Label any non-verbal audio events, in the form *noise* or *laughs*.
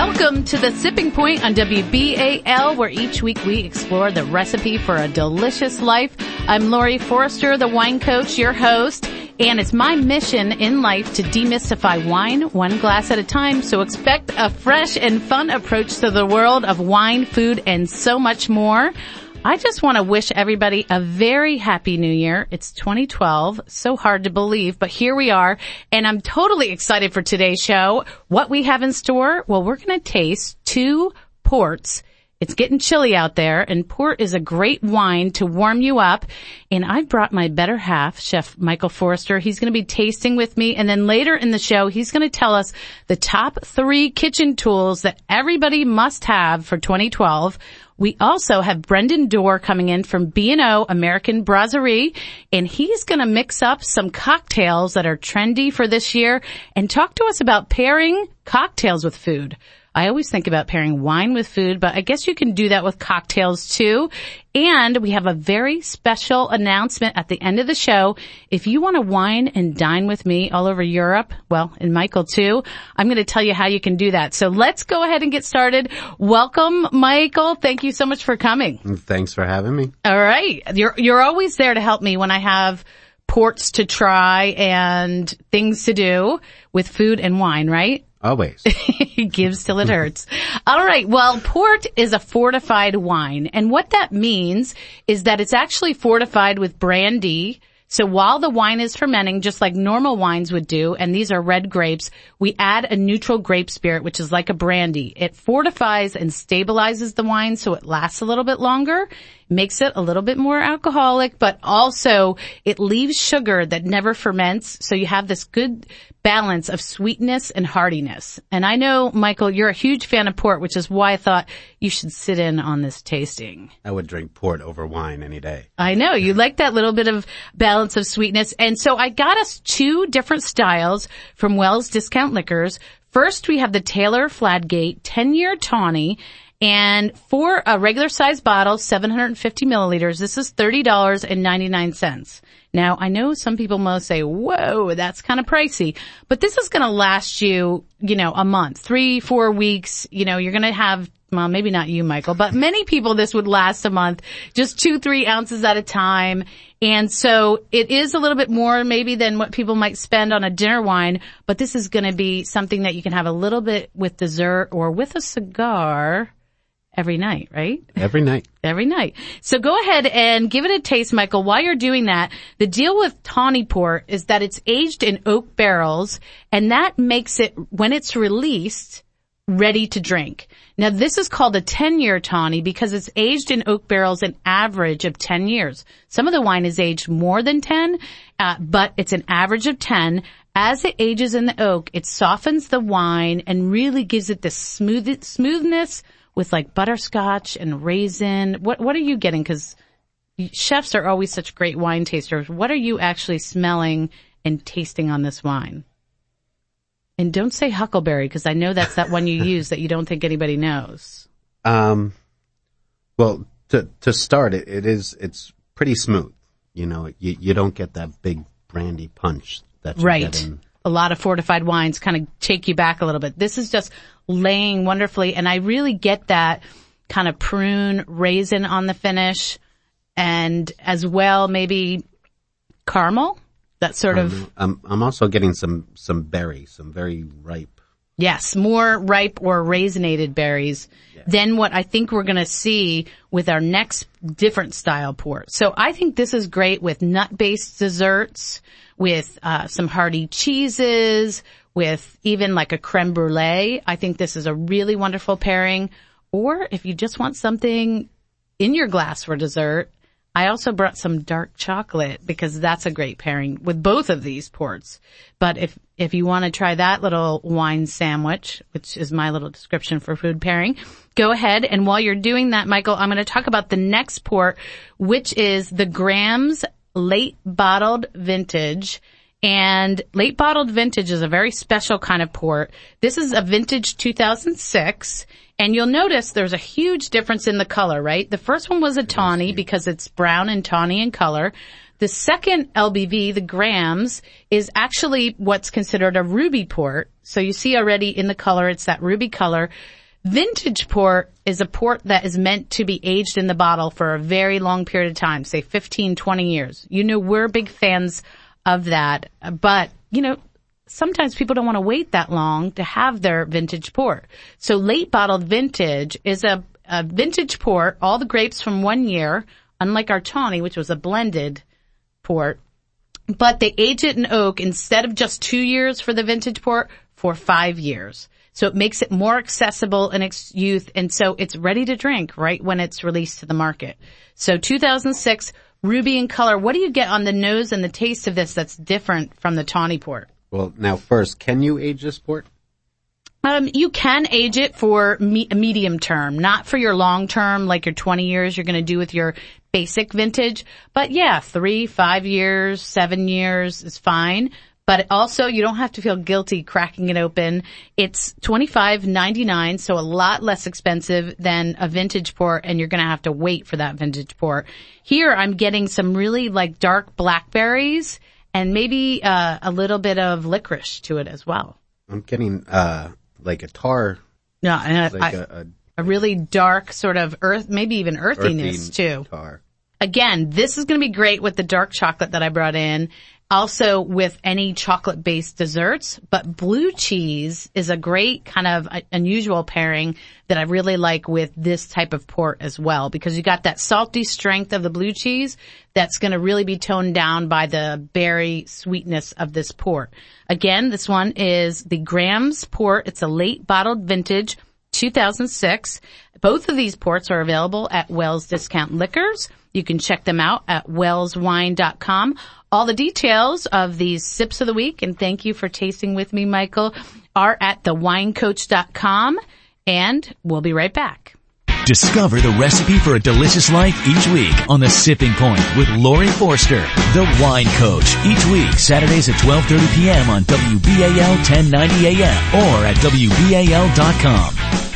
Welcome to the Sipping Point on WBAL, where each week we explore the recipe for a delicious life. I'm Laurie Forster, the wine coach, your host, and it's my mission in life to demystify wine one glass at a time. So expect a fresh and fun approach to the world of wine, food, and so much more. I just want to wish everybody a very happy new year. It's 2012. So hard to believe, but here we are. And I'm totally excited for today's show. What we have in store? Well, we're going to taste two ports. It's getting chilly out there and port is a great wine to warm you up. And I've brought my better half, Chef Michael Forster. He's going to be tasting with me. And then later in the show, he's going to tell us the top three kitchen tools that everybody must have for 2012. We also have Brendan Dorr coming in from B&O American Brasserie, and he's going to mix up some cocktails that are trendy for this year and talk to us about pairing cocktails with food. I always think about pairing wine with food, but I guess you can do that with cocktails too. And we have a very special announcement at the end of the show. If you want to wine and dine with me all over Europe, well, and Michael too, I'm going to tell you how you can do that. So let's go ahead and get started. Welcome, Michael. Thank you so much for coming. Thanks for having me. All right. You're, you're always there to help me when I have ports to try and things to do with food and wine, right? Always. *laughs* he gives till it hurts. *laughs* All right. Well, port is a fortified wine. And what that means is that it's actually fortified with brandy. So while the wine is fermenting, just like normal wines would do, and these are red grapes, we add a neutral grape spirit, which is like a brandy. It fortifies and stabilizes the wine so it lasts a little bit longer, makes it a little bit more alcoholic, but also it leaves sugar that never ferments. So you have this good balance of sweetness and heartiness. And I know, Michael, you're a huge fan of port, which is why I thought you should sit in on this tasting. I would drink port over wine any day. I know. You like that little bit of balance of sweetness. And so I got us two different styles from Wells Discount Liquors. First, we have the Taylor Fladgate 10 year tawny. And for a regular size bottle, 750 milliliters, this is $30.99. Now, I know some people must say, whoa, that's kind of pricey, but this is going to last you, you know, a month, three, four weeks. You know, you're going to have well, maybe not you, Michael, but many people this would last a month, just two, three ounces at a time. And so it is a little bit more maybe than what people might spend on a dinner wine, but this is going to be something that you can have a little bit with dessert or with a cigar every night, right? Every night. *laughs* every night. So go ahead and give it a taste, Michael. While you're doing that, the deal with tawny port is that it's aged in oak barrels and that makes it, when it's released, ready to drink. Now this is called a 10 year tawny because it's aged in oak barrels an average of 10 years. Some of the wine is aged more than 10, uh, but it's an average of 10. As it ages in the oak, it softens the wine and really gives it this smooth, smoothness, with like butterscotch and raisin. What what are you getting? Because chefs are always such great wine tasters. What are you actually smelling and tasting on this wine? And don't say huckleberry because I know that's that one you *laughs* use that you don't think anybody knows. Um, well, to to start, it, it is it's pretty smooth. You know, you you don't get that big brandy punch that you right. get in a lot of fortified wines kind of take you back a little bit. This is just laying wonderfully and I really get that kind of prune raisin on the finish and as well maybe caramel. That sort of. I'm I'm also getting some some berry, some very ripe. Yes, more ripe or raisinated berries yeah. than what I think we're going to see with our next different style port. So I think this is great with nut-based desserts, with uh, some hearty cheeses, with even like a creme brulee. I think this is a really wonderful pairing. Or if you just want something in your glass for dessert, I also brought some dark chocolate because that's a great pairing with both of these ports. But if, if you want to try that little wine sandwich, which is my little description for food pairing, go ahead. And while you're doing that, Michael, I'm going to talk about the next port, which is the Graham's late bottled vintage And late bottled vintage is a very special kind of port. This is a vintage 2006. And you'll notice there's a huge difference in the color, right? The first one was a tawny because it's brown and tawny in color. The second LBV, the Graham's, is actually what's considered a ruby port. So you see already in the color, it's that ruby color. Vintage port is a port that is meant to be aged in the bottle for a very long period of time, say 15, 20 years. You know, we're big fans of that, but you know, sometimes people don't want to wait that long to have their vintage port. So late bottled vintage is a, a vintage port, all the grapes from one year, unlike our tawny, which was a blended port, but they age it in oak instead of just two years for the vintage port for five years. So it makes it more accessible in its youth. And so it's ready to drink right when it's released to the market. So 2006, ruby in color. What do you get on the nose and the taste of this that's different from the tawny port? Well, now first, can you age this port? Um, you can age it for me- medium term, not for your long term, like your 20 years you're going to do with your basic vintage. But yeah, three, five years, seven years is fine. But also you don't have to feel guilty cracking it open. It's twenty five ninety nine, so a lot less expensive than a vintage port and you're gonna have to wait for that vintage port. Here I'm getting some really like dark blackberries and maybe uh, a little bit of licorice to it as well. I'm getting uh like a tar, No, and like I- a, a a really dark sort of earth, maybe even earthiness too. tar. Again, this is going to be great with the dark chocolate that I brought in. Also with any chocolate based desserts, but blue cheese is a great kind of unusual pairing that I really like with this type of port as well because you got that salty strength of the blue cheese that's going to really be toned down by the berry sweetness of this port. Again, this one is the Graham's port. It's a late bottled vintage 2006. Both of these ports are available at Wells Discount Liquors. You can check them out at wellswine.com. All the details of these sips of the week, and thank you for tasting with me, Michael, are at thewinecoach.com, and we'll be right back. Discover the recipe for a delicious life each week on The Sipping Point with Laurie Forster, the wine coach. Each week, Saturdays at 12.30 p.m. on WBAL 1090 a.m. or at WBAL.com.